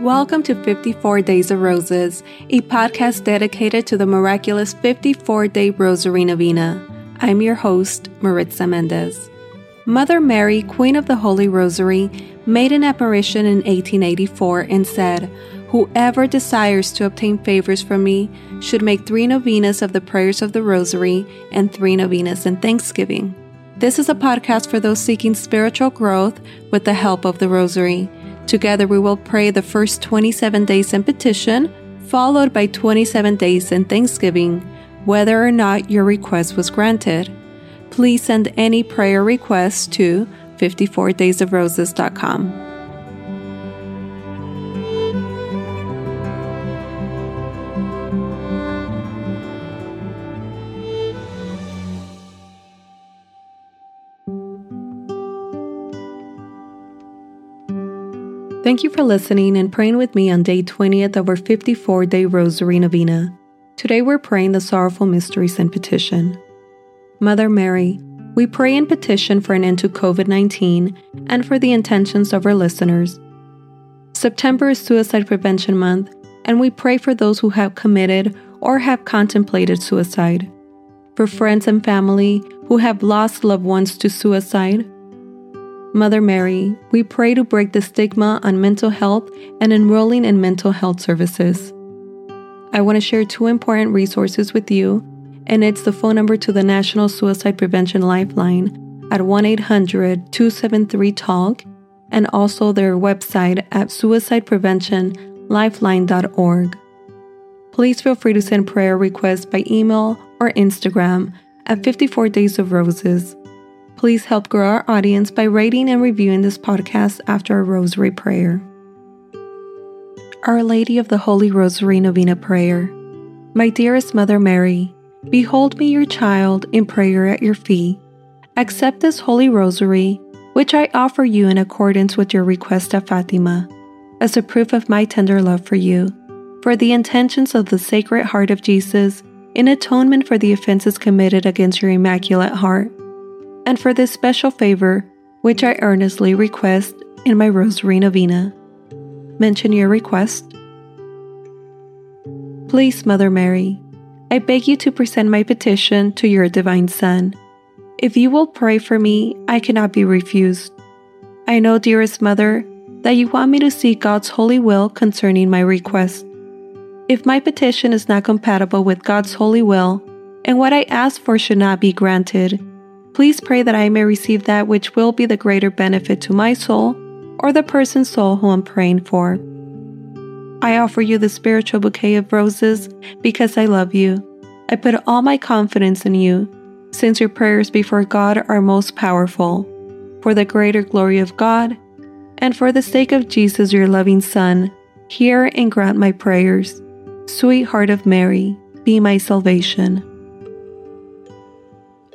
Welcome to 54 Days of Roses, a podcast dedicated to the miraculous 54 day Rosary Novena. I'm your host, Maritza Mendez. Mother Mary, Queen of the Holy Rosary, made an apparition in 1884 and said, Whoever desires to obtain favors from me should make three novenas of the prayers of the Rosary and three novenas in Thanksgiving. This is a podcast for those seeking spiritual growth with the help of the Rosary. Together, we will pray the first 27 days in petition, followed by 27 days in thanksgiving, whether or not your request was granted. Please send any prayer requests to 54daysofroses.com. Thank you for listening and praying with me on day 20th of our 54 day Rosary Novena. Today we're praying the Sorrowful Mysteries and Petition. Mother Mary, we pray and petition for an end to COVID 19 and for the intentions of our listeners. September is Suicide Prevention Month, and we pray for those who have committed or have contemplated suicide, for friends and family who have lost loved ones to suicide Mother Mary, we pray to break the stigma on mental health and enrolling in mental health services. I want to share two important resources with you, and it's the phone number to the National Suicide Prevention Lifeline at 1 800 273 TALK and also their website at suicidepreventionlifeline.org. Please feel free to send prayer requests by email or Instagram at 54 Days of Roses. Please help grow our audience by rating and reviewing this podcast after a rosary prayer. Our Lady of the Holy Rosary Novena Prayer. My dearest Mother Mary, behold me your child in prayer at your feet. Accept this Holy Rosary, which I offer you in accordance with your request at Fatima, as a proof of my tender love for you, for the intentions of the Sacred Heart of Jesus, in atonement for the offenses committed against your Immaculate Heart and for this special favor, which I earnestly request in my Rosary Novena. Mention your request. Please, Mother Mary, I beg you to present my petition to your Divine Son. If you will pray for me, I cannot be refused. I know, dearest Mother, that you want me to seek God's holy will concerning my request. If my petition is not compatible with God's holy will, and what I ask for should not be granted, Please pray that I may receive that which will be the greater benefit to my soul or the person's soul who I'm praying for. I offer you the spiritual bouquet of roses because I love you. I put all my confidence in you, since your prayers before God are most powerful. For the greater glory of God, and for the sake of Jesus, your loving Son, hear and grant my prayers. Sweet Heart of Mary, be my salvation.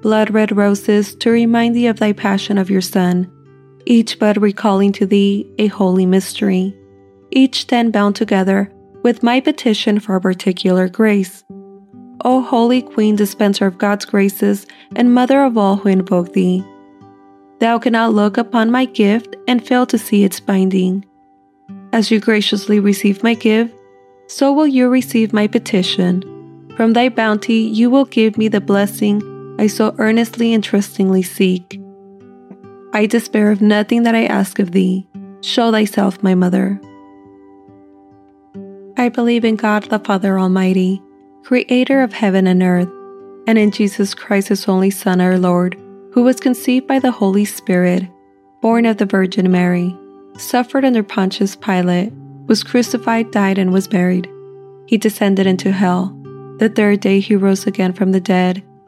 blood red roses to remind thee of thy passion of your Son, each bud recalling to thee a holy mystery, each then bound together with my petition for a particular grace. O Holy Queen, dispenser of God's graces and mother of all who invoke thee, thou cannot look upon my gift and fail to see its binding. As you graciously receive my gift, so will you receive my petition. From thy bounty you will give me the blessing I so earnestly and trustingly seek. I despair of nothing that I ask of thee. Show thyself, my mother. I believe in God the Father Almighty, creator of heaven and earth, and in Jesus Christ, his only Son, our Lord, who was conceived by the Holy Spirit, born of the Virgin Mary, suffered under Pontius Pilate, was crucified, died, and was buried. He descended into hell. The third day he rose again from the dead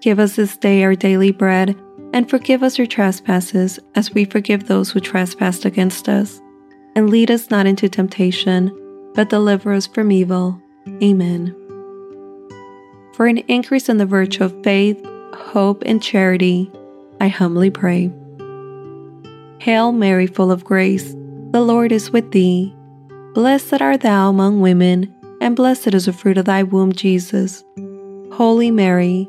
Give us this day our daily bread, and forgive us our trespasses as we forgive those who trespass against us. And lead us not into temptation, but deliver us from evil. Amen. For an increase in the virtue of faith, hope, and charity, I humbly pray. Hail Mary, full of grace, the Lord is with thee. Blessed art thou among women, and blessed is the fruit of thy womb, Jesus. Holy Mary,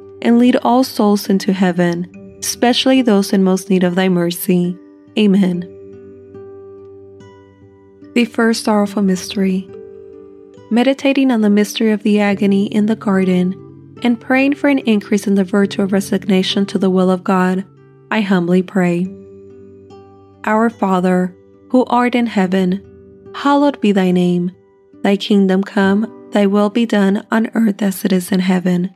and lead all souls into heaven, especially those in most need of thy mercy. Amen. The first sorrowful mystery. Meditating on the mystery of the agony in the garden and praying for an increase in the virtue of resignation to the will of God, I humbly pray. Our Father, who art in heaven, hallowed be thy name. Thy kingdom come, thy will be done on earth as it is in heaven.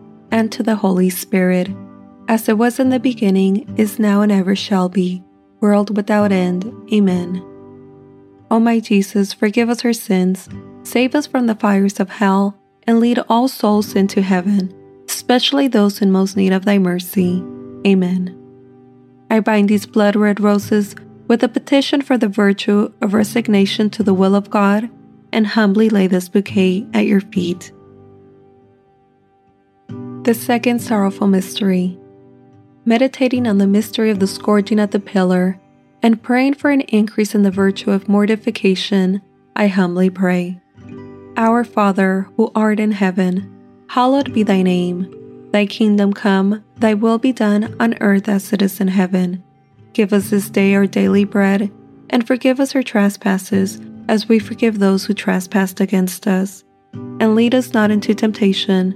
and to the Holy Spirit, as it was in the beginning, is now, and ever shall be, world without end. Amen. O my Jesus, forgive us our sins, save us from the fires of hell, and lead all souls into heaven, especially those in most need of thy mercy. Amen. I bind these blood red roses with a petition for the virtue of resignation to the will of God and humbly lay this bouquet at your feet. The second sorrowful mystery. Meditating on the mystery of the scourging at the pillar and praying for an increase in the virtue of mortification, I humbly pray. Our Father, who art in heaven, hallowed be thy name. Thy kingdom come, thy will be done on earth as it is in heaven. Give us this day our daily bread, and forgive us our trespasses as we forgive those who trespass against us. And lead us not into temptation,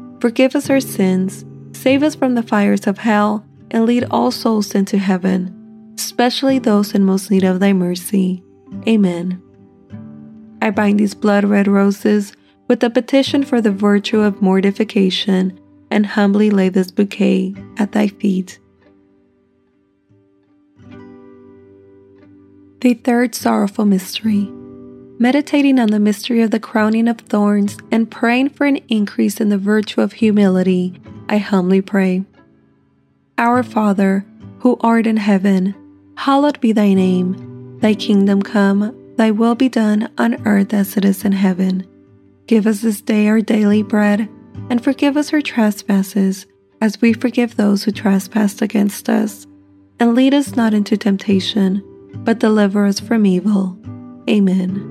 forgive us our sins, save us from the fires of hell, and lead all souls into heaven, especially those in most need of thy mercy. Amen. I bind these blood red roses with a petition for the virtue of mortification and humbly lay this bouquet at thy feet. The third sorrowful mystery. Meditating on the mystery of the crowning of thorns and praying for an increase in the virtue of humility, I humbly pray. Our Father, who art in heaven, hallowed be thy name. Thy kingdom come, thy will be done on earth as it is in heaven. Give us this day our daily bread, and forgive us our trespasses, as we forgive those who trespass against us. And lead us not into temptation, but deliver us from evil. Amen.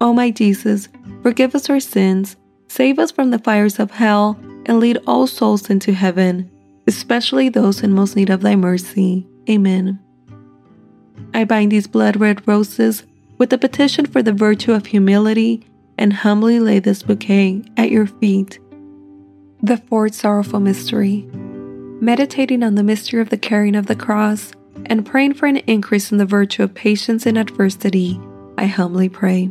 O my Jesus, forgive us our sins, save us from the fires of hell, and lead all souls into heaven, especially those in most need of thy mercy. Amen. I bind these blood red roses with a petition for the virtue of humility and humbly lay this bouquet at your feet. The fourth sorrowful mystery. Meditating on the mystery of the carrying of the cross and praying for an increase in the virtue of patience in adversity, I humbly pray.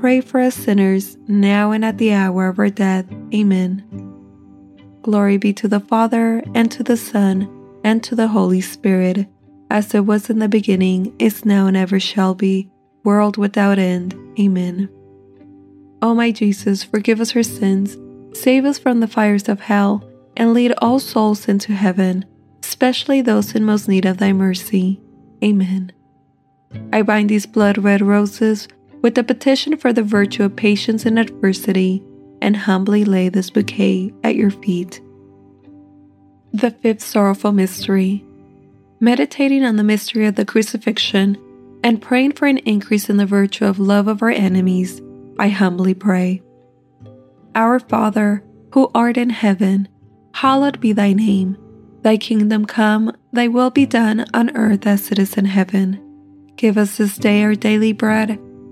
pray for us sinners, now and at the hour of our death. Amen. Glory be to the Father, and to the Son, and to the Holy Spirit, as it was in the beginning, is now, and ever shall be, world without end. Amen. O my Jesus, forgive us our sins, save us from the fires of hell and lead all souls into heaven, especially those in most need of thy mercy. Amen. I bind these blood red roses with a petition for the virtue of patience in adversity and humbly lay this bouquet at your feet. The fifth sorrowful mystery. Meditating on the mystery of the crucifixion and praying for an increase in the virtue of love of our enemies, I humbly pray. Our Father, who art in heaven, Hallowed be thy name. Thy kingdom come, thy will be done on earth as it is in heaven. Give us this day our daily bread,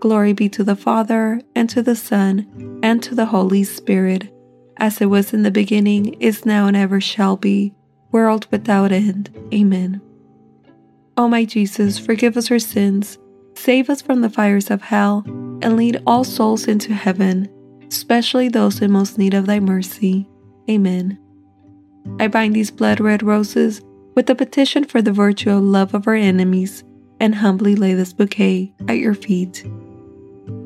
Glory be to the Father, and to the Son, and to the Holy Spirit, as it was in the beginning, is now, and ever shall be, world without end. Amen. O my Jesus, forgive us our sins, save us from the fires of hell, and lead all souls into heaven, especially those in most need of thy mercy. Amen. I bind these blood red roses with the petition for the virtual love of our enemies, and humbly lay this bouquet at your feet.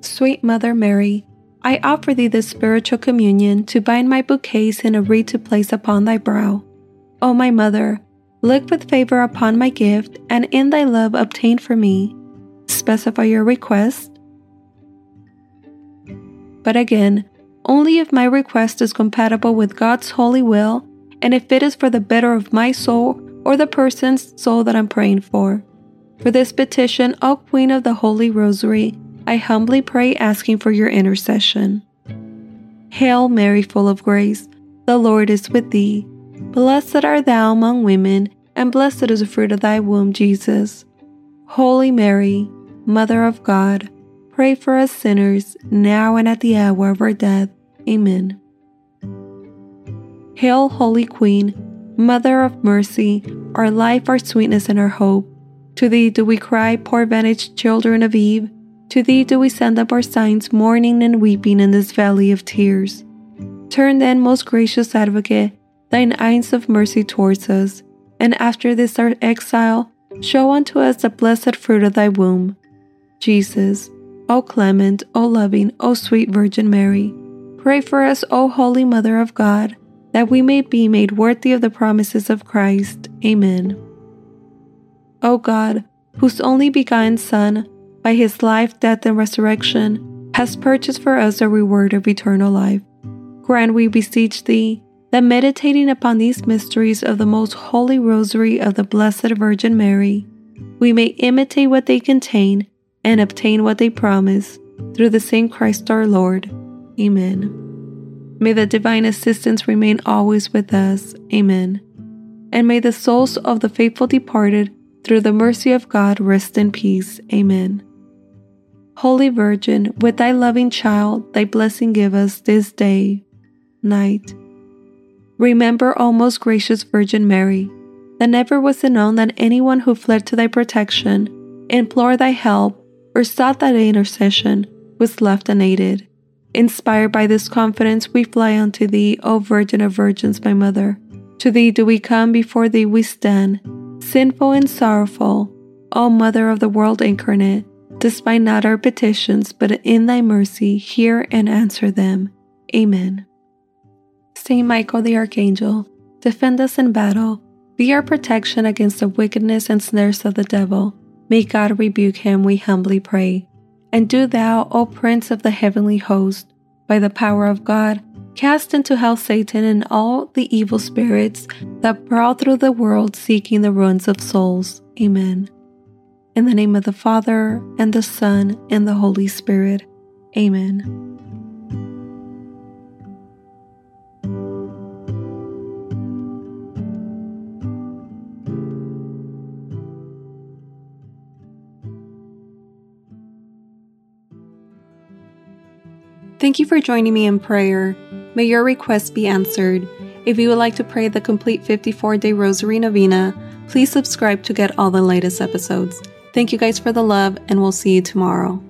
Sweet Mother Mary, I offer thee this spiritual communion to bind my bouquets in a wreath to place upon thy brow. O my Mother, look with favor upon my gift, and in thy love obtain for me. Specify your request. But again, only if my request is compatible with God's holy will and if it is for the better of my soul or the person's soul that I'm praying for. For this petition, O Queen of the Holy Rosary, I humbly pray asking for your intercession. Hail Mary, full of grace, the Lord is with thee. Blessed art thou among women, and blessed is the fruit of thy womb, Jesus. Holy Mary, Mother of God, pray for us sinners, now and at the hour of our death. Amen. Hail, Holy Queen, Mother of mercy, our life, our sweetness, and our hope. To thee do we cry, poor vanished children of Eve. To thee do we send up our signs, mourning and weeping in this valley of tears. Turn then, most gracious advocate, thine eyes of mercy towards us, and after this our exile, show unto us the blessed fruit of thy womb. Jesus, O clement, O loving, O sweet Virgin Mary, pray for us, O holy Mother of God, that we may be made worthy of the promises of Christ. Amen. O God, whose only begotten Son, by his life, death, and resurrection, has purchased for us a reward of eternal life. Grant, we beseech thee, that meditating upon these mysteries of the most holy rosary of the Blessed Virgin Mary, we may imitate what they contain and obtain what they promise, through the same Christ our Lord. Amen. May the divine assistance remain always with us. Amen. And may the souls of the faithful departed, through the mercy of God, rest in peace. Amen. Holy Virgin, with thy loving child, thy blessing give us this day, night. Remember, O most gracious Virgin Mary, that never was it known that anyone who fled to thy protection, implored thy help, or sought thy intercession was left unaided. Inspired by this confidence, we fly unto thee, O Virgin of Virgins, my Mother. To thee do we come, before thee we stand, sinful and sorrowful, O Mother of the world incarnate despite not our petitions, but in thy mercy hear and answer them. Amen. Saint Michael the Archangel, defend us in battle, be our protection against the wickedness and snares of the devil. May God rebuke him, we humbly pray. And do thou, O Prince of the heavenly host, by the power of God, cast into hell Satan and all the evil spirits that prowl through the world seeking the ruins of souls. Amen. In the name of the Father, and the Son, and the Holy Spirit. Amen. Thank you for joining me in prayer. May your requests be answered. If you would like to pray the complete 54 day Rosary Novena, please subscribe to get all the latest episodes. Thank you guys for the love, and we'll see you tomorrow.